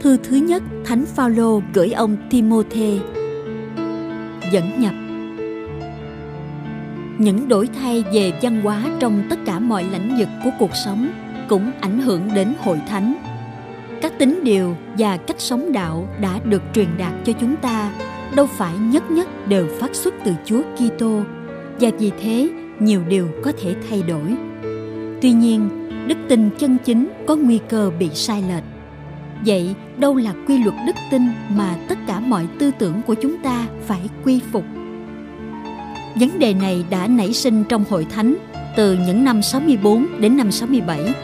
Thư thứ nhất Thánh Phaolô gửi ông Timôthê. Dẫn nhập Những đổi thay về văn hóa trong tất cả mọi lãnh vực của cuộc sống cũng ảnh hưởng đến hội thánh. Các tính điều và cách sống đạo đã được truyền đạt cho chúng ta đâu phải nhất nhất đều phát xuất từ Chúa Kitô và vì thế nhiều điều có thể thay đổi. Tuy nhiên, đức tin chân chính có nguy cơ bị sai lệch vậy đâu là quy luật đức tin mà tất cả mọi tư tưởng của chúng ta phải quy phục vấn đề này đã nảy sinh trong hội thánh từ những năm 64 đến năm 67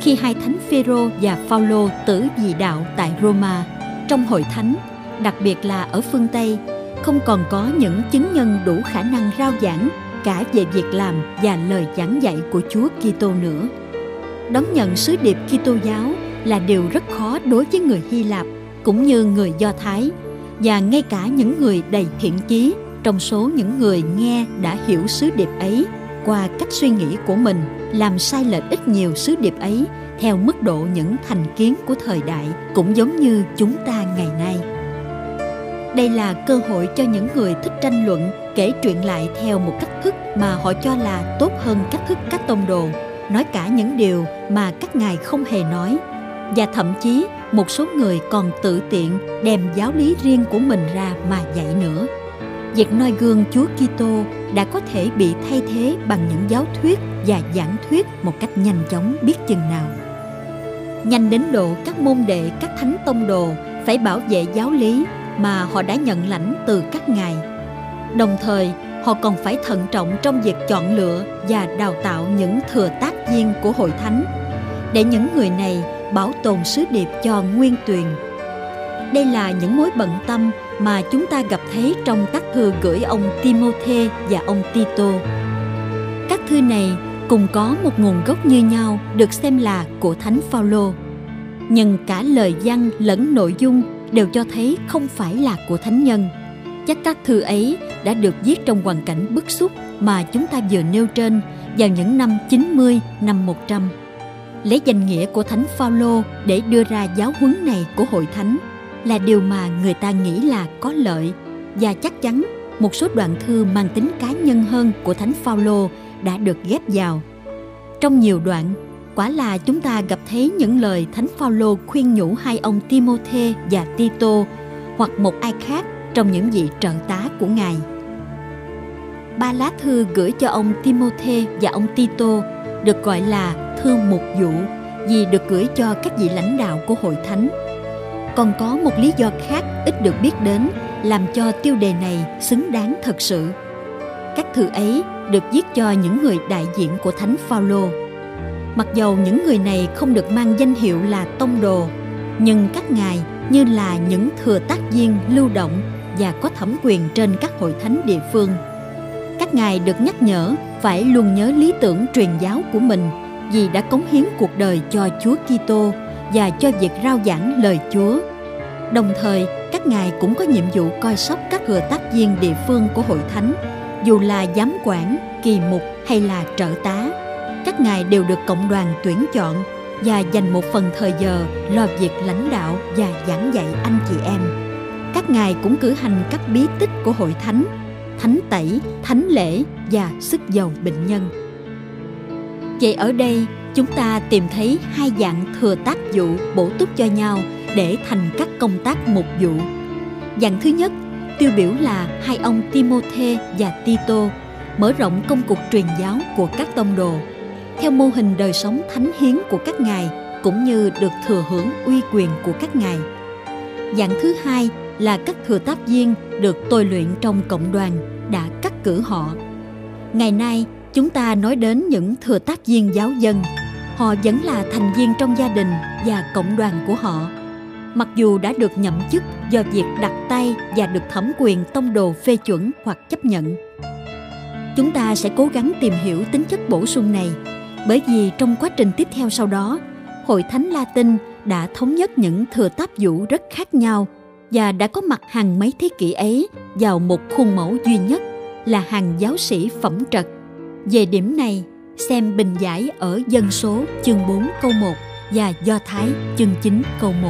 khi hai thánh Phêrô và Phaolô tử vì đạo tại Roma trong hội thánh, đặc biệt là ở phương Tây, không còn có những chứng nhân đủ khả năng rao giảng cả về việc làm và lời giảng dạy của Chúa Kitô nữa. Đón nhận sứ điệp Kitô giáo là điều rất khó đối với người Hy Lạp, cũng như người Do Thái. Và ngay cả những người đầy thiện chí, trong số những người nghe đã hiểu sứ điệp ấy, qua cách suy nghĩ của mình, làm sai lệch ít nhiều sứ điệp ấy, theo mức độ những thành kiến của thời đại, cũng giống như chúng ta ngày nay. Đây là cơ hội cho những người thích tranh luận, kể chuyện lại theo một cách thức mà họ cho là tốt hơn cách thức các tông đồ, nói cả những điều mà các ngài không hề nói và thậm chí một số người còn tự tiện đem giáo lý riêng của mình ra mà dạy nữa. Việc noi gương Chúa Kitô đã có thể bị thay thế bằng những giáo thuyết và giảng thuyết một cách nhanh chóng biết chừng nào. Nhanh đến độ các môn đệ các thánh tông đồ phải bảo vệ giáo lý mà họ đã nhận lãnh từ các ngài. Đồng thời, họ còn phải thận trọng trong việc chọn lựa và đào tạo những thừa tác viên của hội thánh để những người này bảo tồn sứ điệp cho nguyên tuyền. Đây là những mối bận tâm mà chúng ta gặp thấy trong các thư gửi ông Timôthê và ông Tito. Các thư này cùng có một nguồn gốc như nhau được xem là của Thánh Phaolô. Nhưng cả lời văn lẫn nội dung đều cho thấy không phải là của thánh nhân. Chắc các thư ấy đã được viết trong hoàn cảnh bức xúc mà chúng ta vừa nêu trên vào những năm 90, năm 100 lấy danh nghĩa của thánh Phaolô để đưa ra giáo huấn này của hội thánh là điều mà người ta nghĩ là có lợi và chắc chắn một số đoạn thư mang tính cá nhân hơn của thánh Phaolô đã được ghép vào. Trong nhiều đoạn, quả là chúng ta gặp thấy những lời thánh Phaolô khuyên nhủ hai ông Timôthê và Tito hoặc một ai khác trong những vị trợ tá của ngài. Ba lá thư gửi cho ông Timôthê và ông Tito được gọi là thư mục vụ vì được gửi cho các vị lãnh đạo của hội thánh. Còn có một lý do khác ít được biết đến làm cho tiêu đề này xứng đáng thật sự. Các thư ấy được viết cho những người đại diện của Thánh Phaolô. Mặc dầu những người này không được mang danh hiệu là tông đồ, nhưng các ngài như là những thừa tác viên lưu động và có thẩm quyền trên các hội thánh địa phương. Các ngài được nhắc nhở phải luôn nhớ lý tưởng truyền giáo của mình vì đã cống hiến cuộc đời cho Chúa Kitô và cho việc rao giảng lời Chúa. Đồng thời, các ngài cũng có nhiệm vụ coi sóc các thừa tác viên địa phương của hội thánh, dù là giám quản, kỳ mục hay là trợ tá. Các ngài đều được cộng đoàn tuyển chọn và dành một phần thời giờ lo việc lãnh đạo và giảng dạy anh chị em. Các ngài cũng cử hành các bí tích của hội thánh, thánh tẩy, thánh lễ và sức giàu bệnh nhân. Vậy ở đây chúng ta tìm thấy hai dạng thừa tác vụ bổ túc cho nhau để thành các công tác mục vụ. Dạng thứ nhất tiêu biểu là hai ông Timôthê và Tito mở rộng công cuộc truyền giáo của các tông đồ theo mô hình đời sống thánh hiến của các ngài cũng như được thừa hưởng uy quyền của các ngài. Dạng thứ hai là các thừa tác viên được tôi luyện trong cộng đoàn đã cắt cử họ. Ngày nay, chúng ta nói đến những thừa tác viên giáo dân. Họ vẫn là thành viên trong gia đình và cộng đoàn của họ. Mặc dù đã được nhậm chức do việc đặt tay và được thẩm quyền tông đồ phê chuẩn hoặc chấp nhận. Chúng ta sẽ cố gắng tìm hiểu tính chất bổ sung này bởi vì trong quá trình tiếp theo sau đó, Hội Thánh Latin đã thống nhất những thừa tác vụ rất khác nhau và đã có mặt hàng mấy thế kỷ ấy vào một khuôn mẫu duy nhất là hàng giáo sĩ phẩm trật. Về điểm này, xem bình giải ở dân số chương 4 câu 1 và do thái chương 9 câu 1.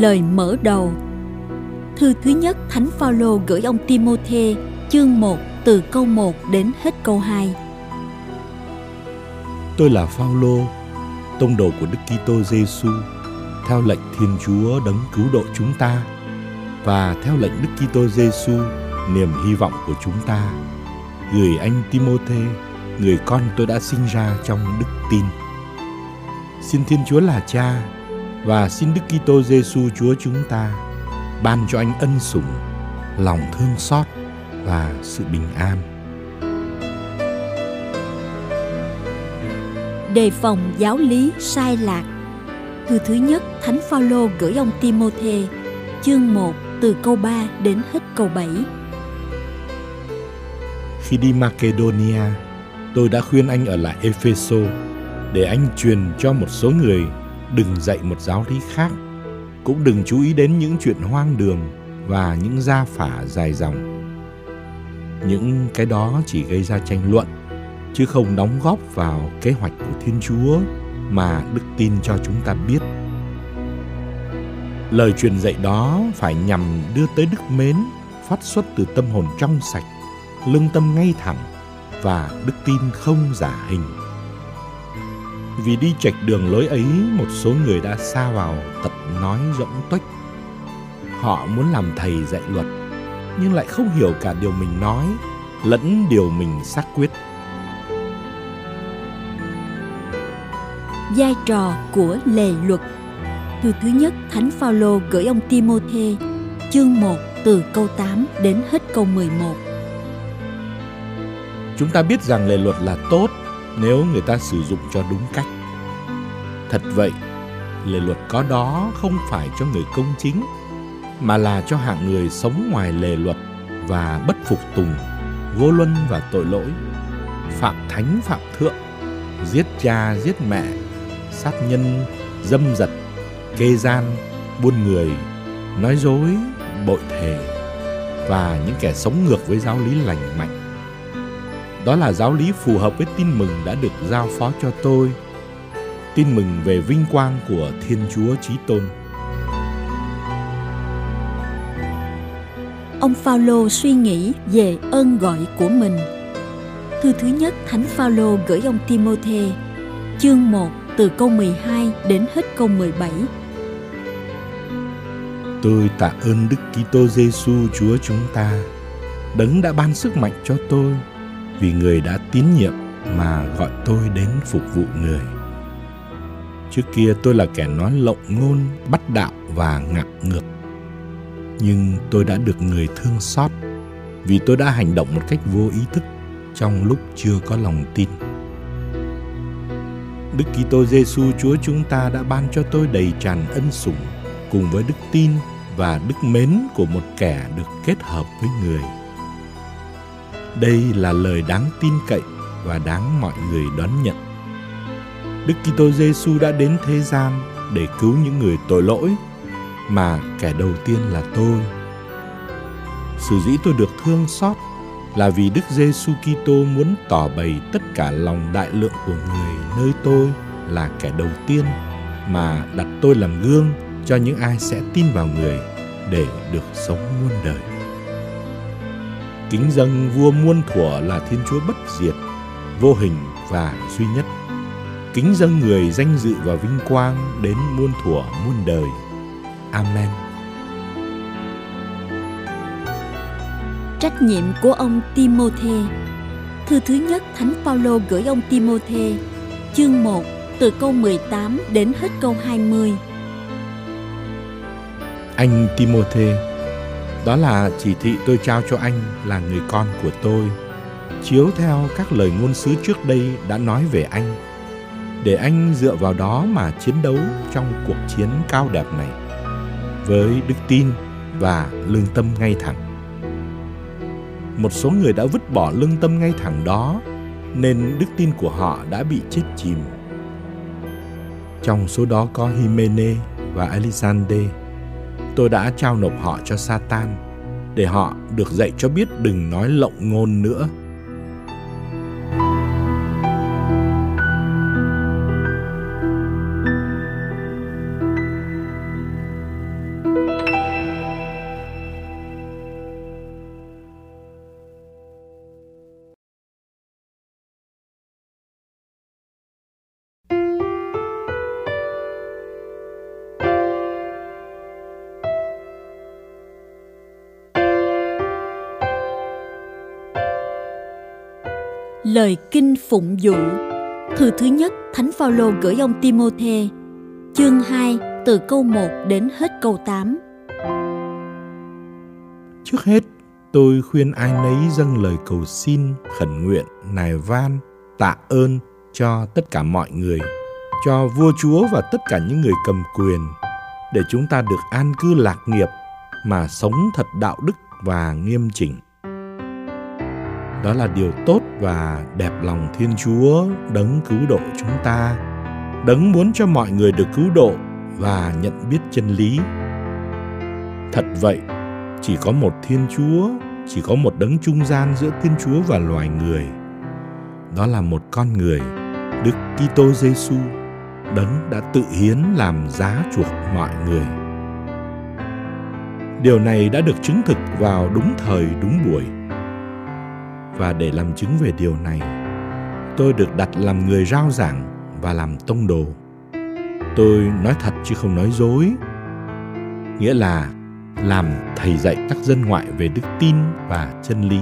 Lời mở đầu. Thư thứ nhất Thánh Phaolô gửi ông Timôthê chương 1 từ câu 1 đến hết câu 2 Tôi là Phaolô, tông đồ của Đức Kitô Giêsu, theo lệnh Thiên Chúa đấng cứu độ chúng ta và theo lệnh Đức Kitô Giêsu, niềm hy vọng của chúng ta, gửi anh Timôthê, người con tôi đã sinh ra trong đức tin. Xin Thiên Chúa là Cha và xin Đức Kitô Giêsu Chúa chúng ta ban cho anh ân sủng, lòng thương xót và sự bình an. Đề phòng giáo lý sai lạc Thư thứ nhất Thánh Phaolô gửi ông Timôthê chương 1 từ câu 3 đến hết câu 7 Khi đi Macedonia, tôi đã khuyên anh ở lại Epheso để anh truyền cho một số người đừng dạy một giáo lý khác, cũng đừng chú ý đến những chuyện hoang đường và những gia phả dài dòng. Những cái đó chỉ gây ra tranh luận, chứ không đóng góp vào kế hoạch của Thiên Chúa mà đức tin cho chúng ta biết. Lời truyền dạy đó phải nhằm đưa tới đức mến phát xuất từ tâm hồn trong sạch, lương tâm ngay thẳng và đức tin không giả hình. Vì đi chạch đường lối ấy, một số người đã xa vào tật nói rỗng tuếch. Họ muốn làm thầy dạy luật, nhưng lại không hiểu cả điều mình nói, lẫn điều mình xác quyết. Vai trò của lề luật Thư thứ nhất Thánh Phaolô gửi ông Timôthê chương 1 từ câu 8 đến hết câu 11 Chúng ta biết rằng lề luật là tốt nếu người ta sử dụng cho đúng cách. Thật vậy, lề luật có đó không phải cho người công chính, mà là cho hạng người sống ngoài lề luật và bất phục tùng, vô luân và tội lỗi, phạm thánh phạm thượng, giết cha giết mẹ, sát nhân, dâm dật, kê gian, buôn người, nói dối, bội thề và những kẻ sống ngược với giáo lý lành mạnh đó là giáo lý phù hợp với tin mừng đã được giao phó cho tôi. Tin mừng về vinh quang của Thiên Chúa Chí Tôn. Ông Phaolô suy nghĩ về ơn gọi của mình. Thư thứ nhất Thánh Phaolô gửi ông Timôthê, chương 1 từ câu 12 đến hết câu 17. Tôi tạ ơn Đức Kitô Giêsu Chúa chúng ta, đấng đã ban sức mạnh cho tôi vì người đã tín nhiệm mà gọi tôi đến phục vụ người. Trước kia tôi là kẻ nói lộng ngôn, bắt đạo và ngặt ngược. Nhưng tôi đã được người thương xót vì tôi đã hành động một cách vô ý thức trong lúc chưa có lòng tin. Đức Kitô Giêsu Chúa chúng ta đã ban cho tôi đầy tràn ân sủng cùng với đức tin và đức mến của một kẻ được kết hợp với người đây là lời đáng tin cậy và đáng mọi người đón nhận. Đức Kitô Giêsu đã đến thế gian để cứu những người tội lỗi, mà kẻ đầu tiên là tôi. Sự dĩ tôi được thương xót là vì Đức Giêsu Kitô muốn tỏ bày tất cả lòng đại lượng của người nơi tôi là kẻ đầu tiên mà đặt tôi làm gương cho những ai sẽ tin vào người để được sống muôn đời. Kính dâng vua muôn thuở là Thiên Chúa bất diệt, vô hình và duy nhất. Kính dâng người danh dự và vinh quang đến muôn thuở muôn đời. Amen. Trách nhiệm của ông Timôthê Thư thứ nhất Thánh Phaolô gửi ông Timôthê, chương 1, từ câu 18 đến hết câu 20. Anh Timôthê, đó là chỉ thị tôi trao cho anh là người con của tôi, chiếu theo các lời ngôn sứ trước đây đã nói về anh, để anh dựa vào đó mà chiến đấu trong cuộc chiến cao đẹp này, với đức tin và lương tâm ngay thẳng. Một số người đã vứt bỏ lương tâm ngay thẳng đó, nên đức tin của họ đã bị chết chìm. Trong số đó có Himene và Alexander tôi đã trao nộp họ cho Satan, để họ được dạy cho biết đừng nói lộng ngôn nữa. Lời kinh phụng dụ. Thư thứ nhất Thánh Phaolô gửi ông Timôthê. Chương 2 từ câu 1 đến hết câu 8 Trước hết, tôi khuyên ai nấy dâng lời cầu xin, khẩn nguyện, nài van, tạ ơn cho tất cả mọi người, cho vua chúa và tất cả những người cầm quyền, để chúng ta được an cư lạc nghiệp mà sống thật đạo đức và nghiêm chỉnh. Đó là điều tốt và đẹp lòng Thiên Chúa đấng cứu độ chúng ta, đấng muốn cho mọi người được cứu độ và nhận biết chân lý. Thật vậy, chỉ có một Thiên Chúa, chỉ có một đấng trung gian giữa Thiên Chúa và loài người. Đó là một con người, Đức Kitô Giêsu, đấng đã tự hiến làm giá chuộc mọi người. Điều này đã được chứng thực vào đúng thời đúng buổi. Và để làm chứng về điều này, tôi được đặt làm người rao giảng và làm tông đồ. Tôi nói thật chứ không nói dối. Nghĩa là làm thầy dạy các dân ngoại về đức tin và chân lý.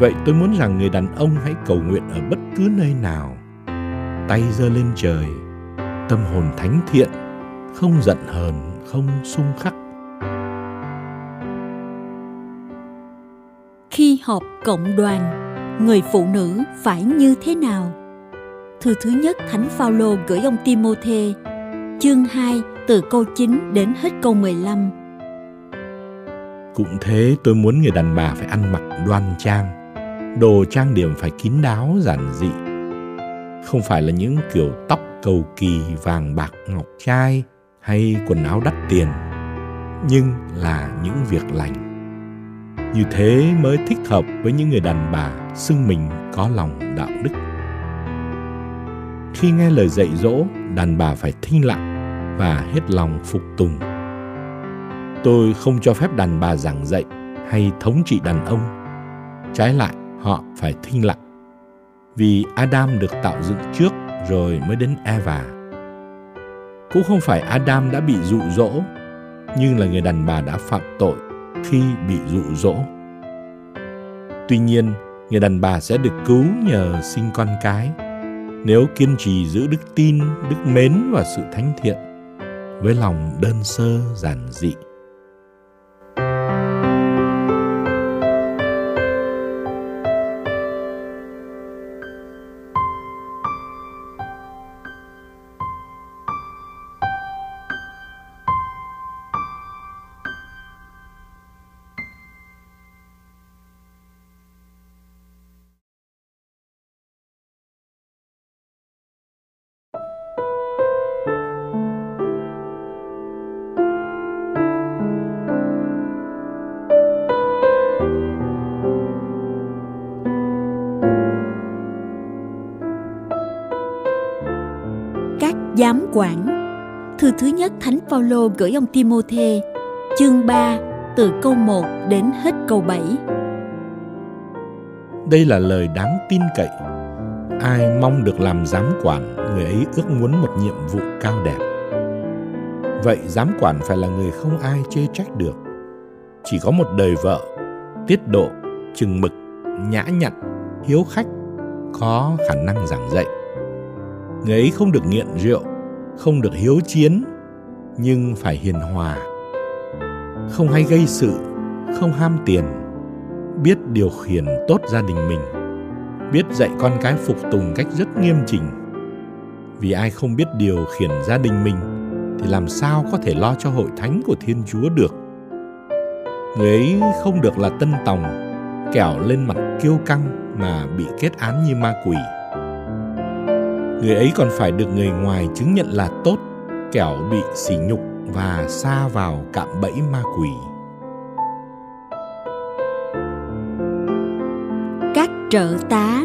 Vậy tôi muốn rằng người đàn ông hãy cầu nguyện ở bất cứ nơi nào. Tay giơ lên trời, tâm hồn thánh thiện, không giận hờn, không xung khắc. Họp cộng đoàn, người phụ nữ phải như thế nào? Thư thứ nhất Thánh Phaolô gửi ông Timôthê, chương 2 từ câu 9 đến hết câu 15. Cũng thế tôi muốn người đàn bà phải ăn mặc đoan trang, đồ trang điểm phải kín đáo giản dị. Không phải là những kiểu tóc cầu kỳ vàng bạc ngọc trai hay quần áo đắt tiền, nhưng là những việc lành. Như thế mới thích hợp với những người đàn bà xưng mình có lòng đạo đức. Khi nghe lời dạy dỗ, đàn bà phải thinh lặng và hết lòng phục tùng. Tôi không cho phép đàn bà giảng dạy hay thống trị đàn ông. Trái lại, họ phải thinh lặng. Vì Adam được tạo dựng trước rồi mới đến Eva. Cũng không phải Adam đã bị dụ dỗ, nhưng là người đàn bà đã phạm tội khi bị dụ dỗ. Tuy nhiên, người đàn bà sẽ được cứu nhờ sinh con cái nếu kiên trì giữ đức tin, đức mến và sự thánh thiện với lòng đơn sơ giản dị quản. Thư thứ nhất Thánh Phaolô gửi ông Timôthê, chương 3, từ câu 1 đến hết câu 7. Đây là lời đáng tin cậy. Ai mong được làm giám quản, người ấy ước muốn một nhiệm vụ cao đẹp. Vậy giám quản phải là người không ai chê trách được. Chỉ có một đời vợ, tiết độ, chừng mực, nhã nhặn, hiếu khách, có khả năng giảng dạy. Người ấy không được nghiện rượu, không được hiếu chiến, nhưng phải hiền hòa. Không hay gây sự, không ham tiền, biết điều khiển tốt gia đình mình, biết dạy con cái phục tùng cách rất nghiêm chỉnh. Vì ai không biết điều khiển gia đình mình, thì làm sao có thể lo cho hội thánh của thiên chúa được? Người ấy không được là tân tòng, kẻo lên mặt kiêu căng mà bị kết án như ma quỷ người ấy còn phải được người ngoài chứng nhận là tốt kẻo bị sỉ nhục và xa vào cạm bẫy ma quỷ. Các trợ tá.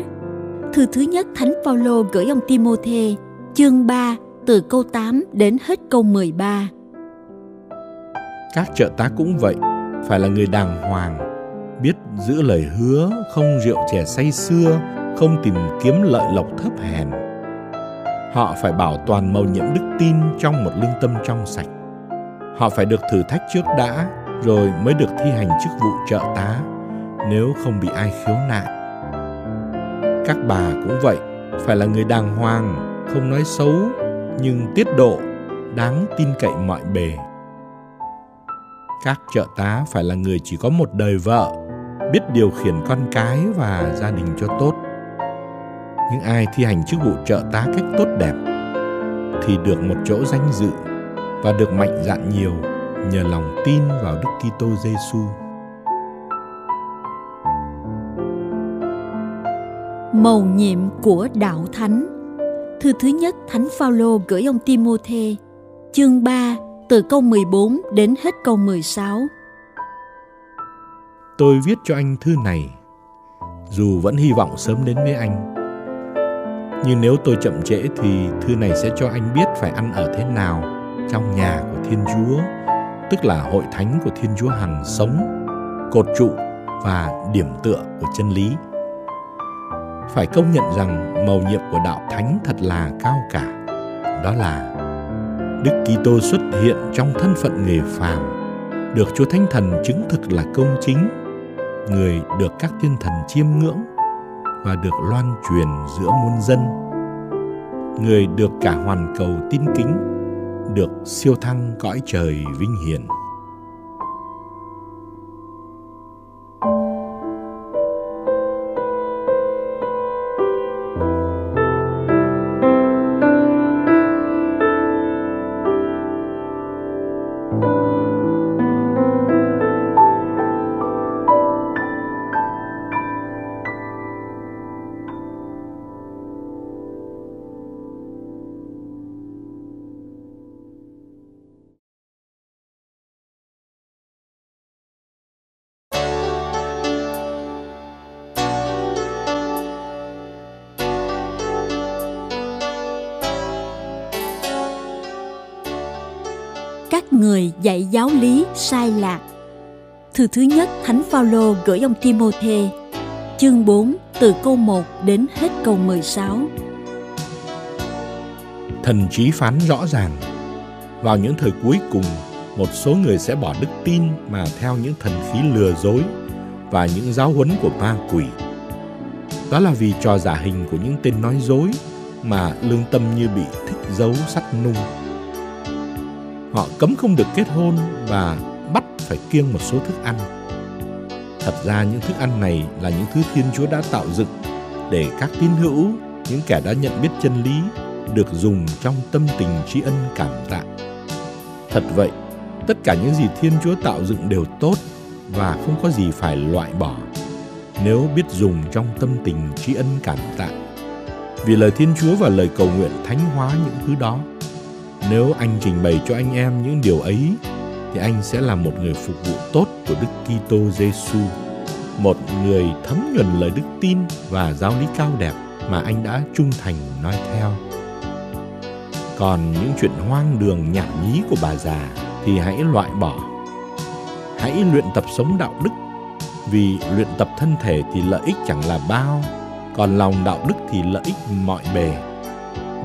Thư thứ nhất thánh phaolô gửi ông Timôthê chương 3 từ câu 8 đến hết câu 13 các trợ tá cũng vậy phải là người đàng hoàng biết giữ lời hứa không rượu chè say xưa không tìm kiếm lợi lộc thấp hèn họ phải bảo toàn mầu nhiệm đức tin trong một lương tâm trong sạch. Họ phải được thử thách trước đã, rồi mới được thi hành chức vụ trợ tá, nếu không bị ai khiếu nại. Các bà cũng vậy, phải là người đàng hoàng, không nói xấu, nhưng tiết độ, đáng tin cậy mọi bề. Các trợ tá phải là người chỉ có một đời vợ, biết điều khiển con cái và gia đình cho tốt những ai thi hành chức vụ trợ tá cách tốt đẹp thì được một chỗ danh dự và được mạnh dạn nhiều nhờ lòng tin vào Đức Kitô Giêsu. Mầu nhiệm của đạo thánh. Thư thứ nhất Thánh Phaolô gửi ông Timôthê, chương 3, từ câu 14 đến hết câu 16. Tôi viết cho anh thư này, dù vẫn hy vọng sớm đến với anh. Nhưng nếu tôi chậm trễ thì thư này sẽ cho anh biết phải ăn ở thế nào trong nhà của Thiên Chúa, tức là hội thánh của Thiên Chúa hằng sống, cột trụ và điểm tựa của chân lý. Phải công nhận rằng mầu nhiệm của đạo thánh thật là cao cả. Đó là Đức Kitô xuất hiện trong thân phận người phàm, được Chúa Thánh Thần chứng thực là công chính, người được các thiên thần chiêm ngưỡng và được loan truyền giữa muôn dân. Người được cả hoàn cầu tin kính, được siêu thăng cõi trời vinh hiển. Các người dạy giáo lý sai lạc. Thư thứ nhất Thánh Phaolô gửi ông Timôthê, chương 4 từ câu 1 đến hết câu 16. Thần trí phán rõ ràng, vào những thời cuối cùng, một số người sẽ bỏ đức tin mà theo những thần khí lừa dối và những giáo huấn của ma quỷ. Đó là vì trò giả hình của những tên nói dối mà lương tâm như bị thích dấu sắt nung Họ cấm không được kết hôn và bắt phải kiêng một số thức ăn. Thật ra những thức ăn này là những thứ Thiên Chúa đã tạo dựng để các tín hữu, những kẻ đã nhận biết chân lý được dùng trong tâm tình tri ân cảm tạ. Thật vậy, tất cả những gì Thiên Chúa tạo dựng đều tốt và không có gì phải loại bỏ nếu biết dùng trong tâm tình tri ân cảm tạ. Vì lời Thiên Chúa và lời cầu nguyện thánh hóa những thứ đó nếu anh trình bày cho anh em những điều ấy thì anh sẽ là một người phục vụ tốt của Đức Kitô Giêsu, một người thấm nhuần lời đức tin và giáo lý cao đẹp mà anh đã trung thành nói theo. Còn những chuyện hoang đường nhảm nhí của bà già thì hãy loại bỏ. Hãy luyện tập sống đạo đức, vì luyện tập thân thể thì lợi ích chẳng là bao, còn lòng đạo đức thì lợi ích mọi bề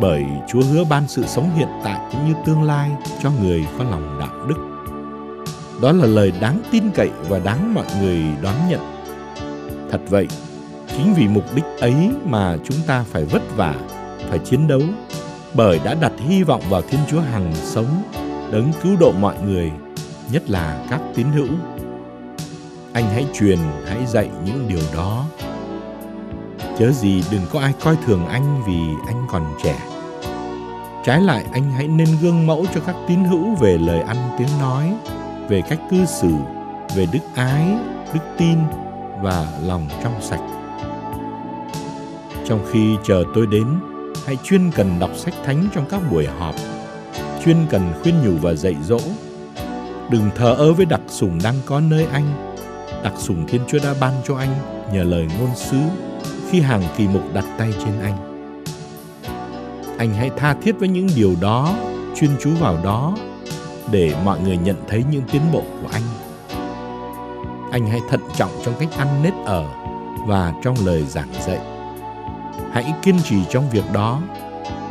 bởi Chúa hứa ban sự sống hiện tại cũng như tương lai cho người có lòng đạo đức. Đó là lời đáng tin cậy và đáng mọi người đón nhận. Thật vậy, chính vì mục đích ấy mà chúng ta phải vất vả, phải chiến đấu, bởi đã đặt hy vọng vào Thiên Chúa hằng sống, đấng cứu độ mọi người, nhất là các tín hữu. Anh hãy truyền, hãy dạy những điều đó chớ gì đừng có ai coi thường anh vì anh còn trẻ. Trái lại, anh hãy nên gương mẫu cho các tín hữu về lời ăn tiếng nói, về cách cư xử, về đức ái, đức tin và lòng trong sạch. Trong khi chờ tôi đến, hãy chuyên cần đọc sách thánh trong các buổi họp, chuyên cần khuyên nhủ và dạy dỗ. Đừng thờ ơ với đặc sủng đang có nơi anh, đặc sủng thiên chúa đã ban cho anh nhờ lời ngôn sứ khi hàng kỳ mục đặt tay trên anh. Anh hãy tha thiết với những điều đó, chuyên chú vào đó để mọi người nhận thấy những tiến bộ của anh. Anh hãy thận trọng trong cách ăn nết ở và trong lời giảng dạy. Hãy kiên trì trong việc đó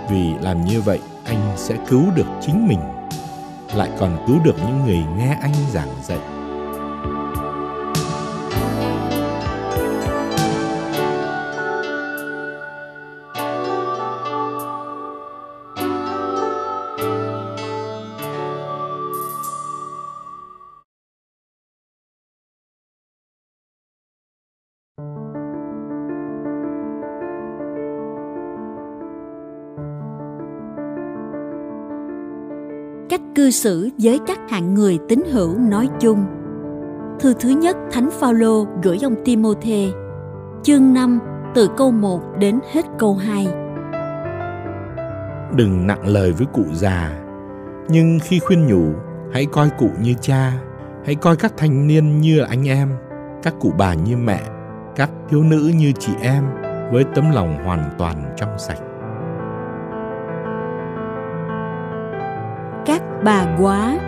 vì làm như vậy anh sẽ cứu được chính mình lại còn cứu được những người nghe anh giảng dạy. Xử với các hạng người tín hữu nói chung. Thư thứ nhất Thánh Phaolô gửi ông Timôthê, chương 5 từ câu 1 đến hết câu 2. Đừng nặng lời với cụ già, nhưng khi khuyên nhủ, hãy coi cụ như cha, hãy coi các thanh niên như anh em, các cụ bà như mẹ, các thiếu nữ như chị em với tấm lòng hoàn toàn trong sạch. Các bà quá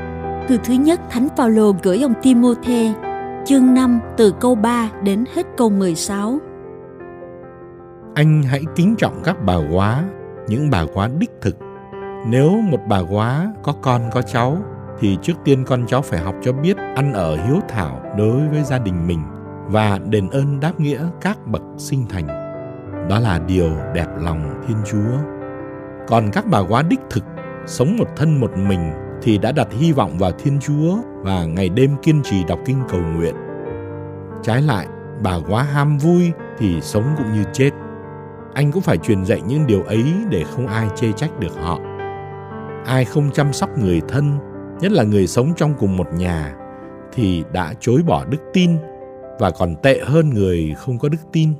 Thư thứ nhất Thánh Phaolô gửi ông Timôthê, chương 5 từ câu 3 đến hết câu 16. Anh hãy kính trọng các bà quá, những bà quá đích thực. Nếu một bà quá có con có cháu, thì trước tiên con cháu phải học cho biết ăn ở hiếu thảo đối với gia đình mình và đền ơn đáp nghĩa các bậc sinh thành. Đó là điều đẹp lòng Thiên Chúa. Còn các bà quá đích thực, sống một thân một mình thì đã đặt hy vọng vào Thiên Chúa và ngày đêm kiên trì đọc kinh cầu nguyện. Trái lại, bà quá ham vui thì sống cũng như chết. Anh cũng phải truyền dạy những điều ấy để không ai chê trách được họ. Ai không chăm sóc người thân, nhất là người sống trong cùng một nhà, thì đã chối bỏ đức tin và còn tệ hơn người không có đức tin.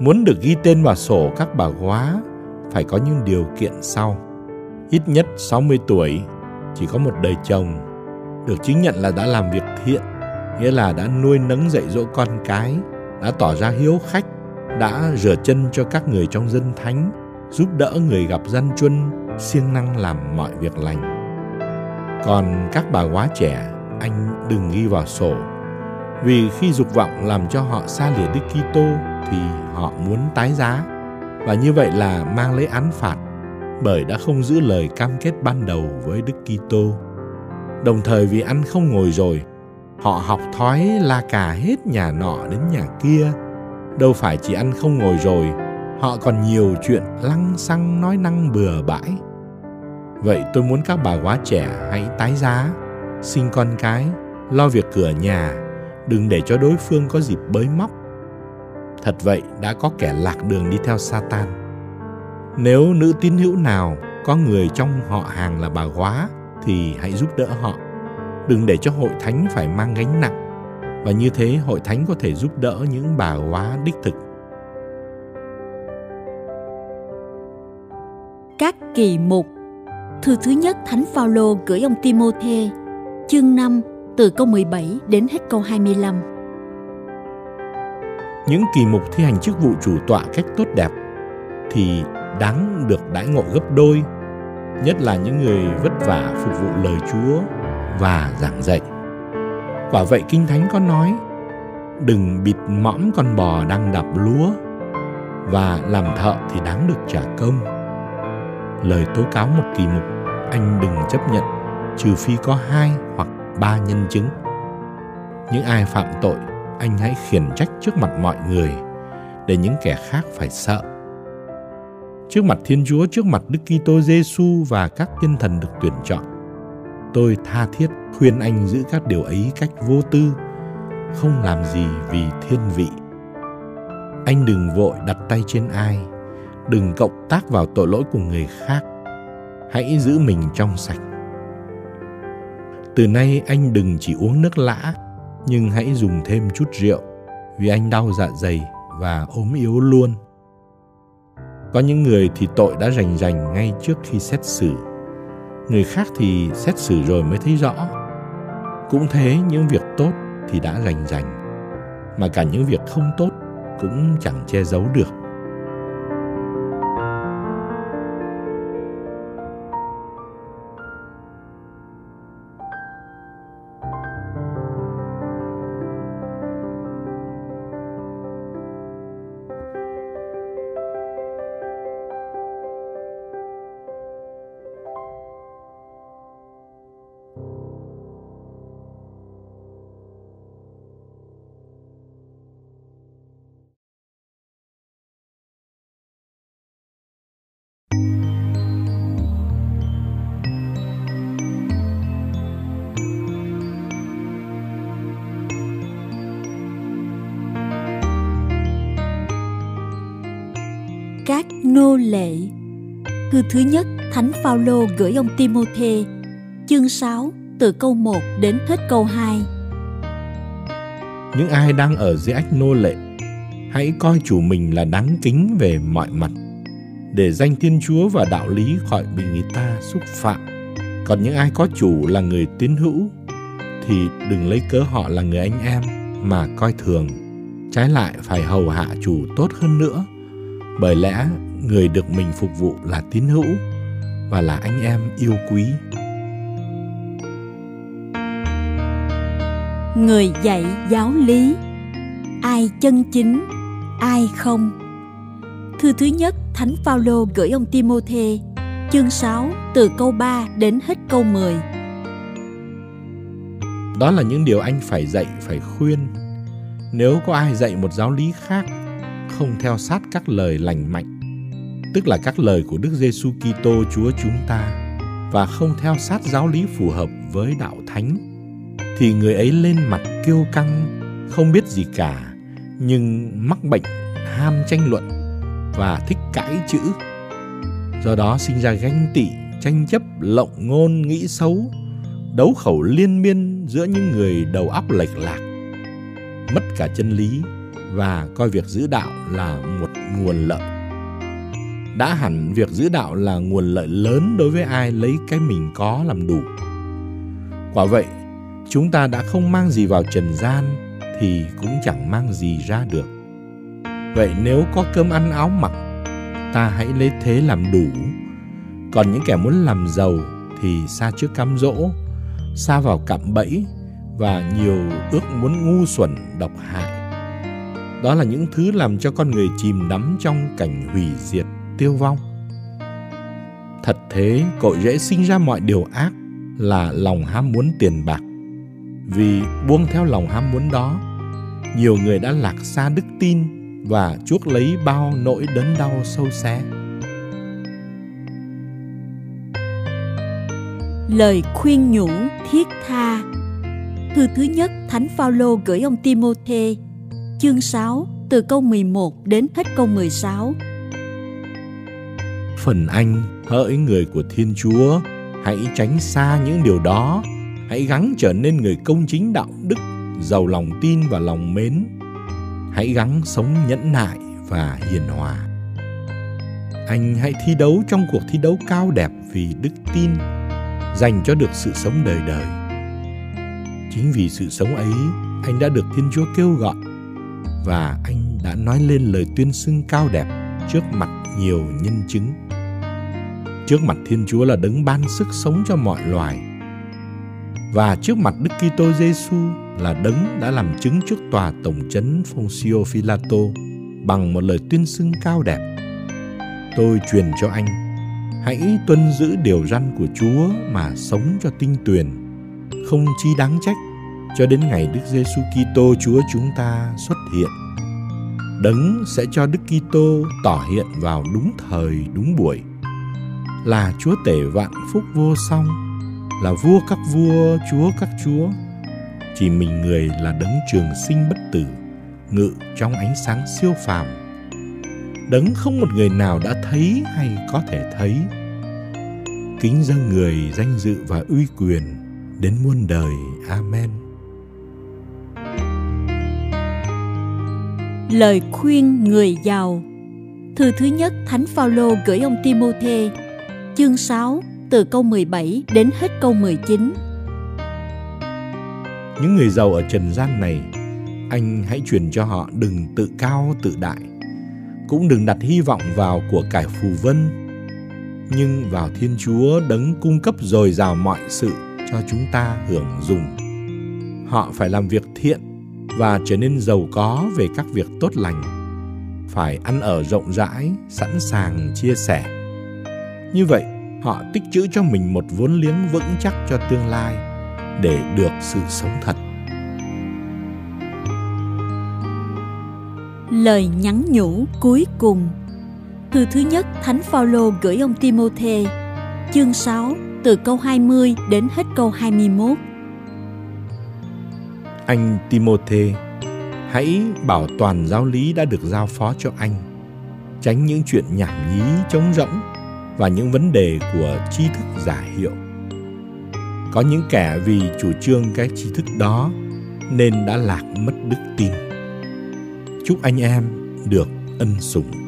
Muốn được ghi tên vào sổ các bà quá, phải có những điều kiện sau. Ít nhất 60 tuổi, chỉ có một đời chồng, được chứng nhận là đã làm việc thiện, nghĩa là đã nuôi nấng dạy dỗ con cái, đã tỏ ra hiếu khách, đã rửa chân cho các người trong dân thánh, giúp đỡ người gặp gian truân, siêng năng làm mọi việc lành. Còn các bà quá trẻ, anh đừng ghi vào sổ vì khi dục vọng làm cho họ xa lìa Đức Kitô thì họ muốn tái giá và như vậy là mang lấy án phạt bởi đã không giữ lời cam kết ban đầu với Đức Kitô. Đồng thời vì ăn không ngồi rồi, họ học thói la cà hết nhà nọ đến nhà kia. Đâu phải chỉ ăn không ngồi rồi, họ còn nhiều chuyện lăng xăng nói năng bừa bãi. Vậy tôi muốn các bà quá trẻ hãy tái giá, sinh con cái, lo việc cửa nhà, đừng để cho đối phương có dịp bới móc. Thật vậy đã có kẻ lạc đường đi theo Satan. Nếu nữ tín hữu nào có người trong họ hàng là bà quá thì hãy giúp đỡ họ. Đừng để cho hội thánh phải mang gánh nặng và như thế hội thánh có thể giúp đỡ những bà quá đích thực. Các kỳ mục Thư thứ nhất Thánh Phaolô gửi ông Timôthê, chương 5 từ câu 17 đến hết câu 25. Những kỳ mục thi hành chức vụ chủ tọa cách tốt đẹp thì đáng được đãi ngộ gấp đôi, nhất là những người vất vả phục vụ lời Chúa và giảng dạy. Quả vậy Kinh Thánh có nói, đừng bịt mõm con bò đang đạp lúa và làm thợ thì đáng được trả công. Lời tố cáo một kỳ mục anh đừng chấp nhận trừ phi có hai hoặc ba nhân chứng. Những ai phạm tội, anh hãy khiển trách trước mặt mọi người để những kẻ khác phải sợ. Trước mặt Thiên Chúa, trước mặt Đức Kitô Giêsu và các thiên thần được tuyển chọn, tôi tha thiết khuyên anh giữ các điều ấy cách vô tư, không làm gì vì thiên vị. Anh đừng vội đặt tay trên ai, đừng cộng tác vào tội lỗi của người khác. Hãy giữ mình trong sạch từ nay anh đừng chỉ uống nước lã, nhưng hãy dùng thêm chút rượu, vì anh đau dạ dày và ốm yếu luôn. Có những người thì tội đã rành rành ngay trước khi xét xử. Người khác thì xét xử rồi mới thấy rõ. Cũng thế những việc tốt thì đã rành rành, mà cả những việc không tốt cũng chẳng che giấu được. Nô lệ. Thư thứ nhất Thánh Phaolô gửi ông Timôthê, chương 6 từ câu 1 đến hết câu 2. Những ai đang ở dưới ách nô lệ, hãy coi chủ mình là đáng kính về mọi mặt, để danh Thiên Chúa và đạo lý khỏi bị người ta xúc phạm. Còn những ai có chủ là người tín hữu, thì đừng lấy cớ họ là người anh em mà coi thường. Trái lại phải hầu hạ chủ tốt hơn nữa, bởi lẽ người được mình phục vụ là tín hữu và là anh em yêu quý. Người dạy giáo lý Ai chân chính, ai không Thư thứ nhất Thánh Phaolô gửi ông Timôthê chương 6 từ câu 3 đến hết câu 10 Đó là những điều anh phải dạy, phải khuyên. Nếu có ai dạy một giáo lý khác, không theo sát các lời lành mạnh, tức là các lời của Đức Giêsu Kitô, Chúa chúng ta, và không theo sát giáo lý phù hợp với đạo thánh, thì người ấy lên mặt kiêu căng, không biết gì cả, nhưng mắc bệnh, ham tranh luận và thích cãi chữ. Do đó sinh ra ganh tị, tranh chấp, lộng ngôn, nghĩ xấu, đấu khẩu liên miên giữa những người đầu óc lệch lạc, mất cả chân lý và coi việc giữ đạo là một nguồn lợi đã hẳn việc giữ đạo là nguồn lợi lớn đối với ai lấy cái mình có làm đủ. Quả vậy, chúng ta đã không mang gì vào trần gian thì cũng chẳng mang gì ra được. Vậy nếu có cơm ăn áo mặc, ta hãy lấy thế làm đủ. Còn những kẻ muốn làm giàu thì xa trước cám dỗ xa vào cạm bẫy và nhiều ước muốn ngu xuẩn độc hại. Đó là những thứ làm cho con người chìm đắm trong cảnh hủy diệt tiêu vong. Thật thế cội rễ sinh ra mọi điều ác là lòng ham muốn tiền bạc. Vì buông theo lòng ham muốn đó nhiều người đã lạc xa đức tin và chuốc lấy bao nỗi đớn đau sâu xé. Lời khuyên nhủ thiết tha. Thư thứ nhất thánh phaolô gửi ông Timôthê chương 6 từ câu 11 đến hết câu 16 phần anh, hỡi người của thiên chúa, hãy tránh xa những điều đó. Hãy gắng trở nên người công chính đạo đức, giàu lòng tin và lòng mến. Hãy gắng sống nhẫn nại và hiền hòa. Anh hãy thi đấu trong cuộc thi đấu cao đẹp vì đức tin, dành cho được sự sống đời đời. Chính vì sự sống ấy, anh đã được thiên chúa kêu gọi và anh đã nói lên lời tuyên xưng cao đẹp trước mặt nhiều nhân chứng trước mặt thiên chúa là đấng ban sức sống cho mọi loài và trước mặt Đức Kitô Giêsu là đấng đã làm chứng trước tòa tổng trấn Poncio Pilato bằng một lời tuyên xưng cao đẹp. Tôi truyền cho anh, hãy tuân giữ điều răn của Chúa mà sống cho tinh tuyền, không chi đáng trách cho đến ngày Đức Giêsu Kitô Chúa chúng ta xuất hiện. Đấng sẽ cho Đức Kitô tỏ hiện vào đúng thời đúng buổi. Là Chúa tể vạn phúc vô song là vua các vua, chúa các chúa. Chỉ mình người là đấng trường sinh bất tử, ngự trong ánh sáng siêu phàm. Đấng không một người nào đã thấy hay có thể thấy. Kính dâng người danh dự và uy quyền đến muôn đời. Amen. Lời khuyên người giàu Thư thứ nhất Thánh Phaolô gửi ông Timôthê chương 6 từ câu 17 đến hết câu 19. Những người giàu ở trần gian này, anh hãy truyền cho họ đừng tự cao tự đại, cũng đừng đặt hy vọng vào của cải phù vân, nhưng vào Thiên Chúa đấng cung cấp dồi dào mọi sự cho chúng ta hưởng dùng. Họ phải làm việc thiện và trở nên giàu có về các việc tốt lành, phải ăn ở rộng rãi, sẵn sàng chia sẻ. Như vậy, họ tích trữ cho mình một vốn liếng vững chắc cho tương lai để được sự sống thật. Lời nhắn nhủ cuối cùng. Thư thứ nhất thánh phaolô gửi ông Timôthê chương 6 từ câu 20 đến hết câu 21 anh Timôthê hãy bảo toàn giáo lý đã được giao phó cho anh tránh những chuyện nhảm nhí trống rỗng và những vấn đề của tri thức giả hiệu. Có những kẻ vì chủ trương cái tri thức đó nên đã lạc mất đức tin. Chúc anh em được ân sủng.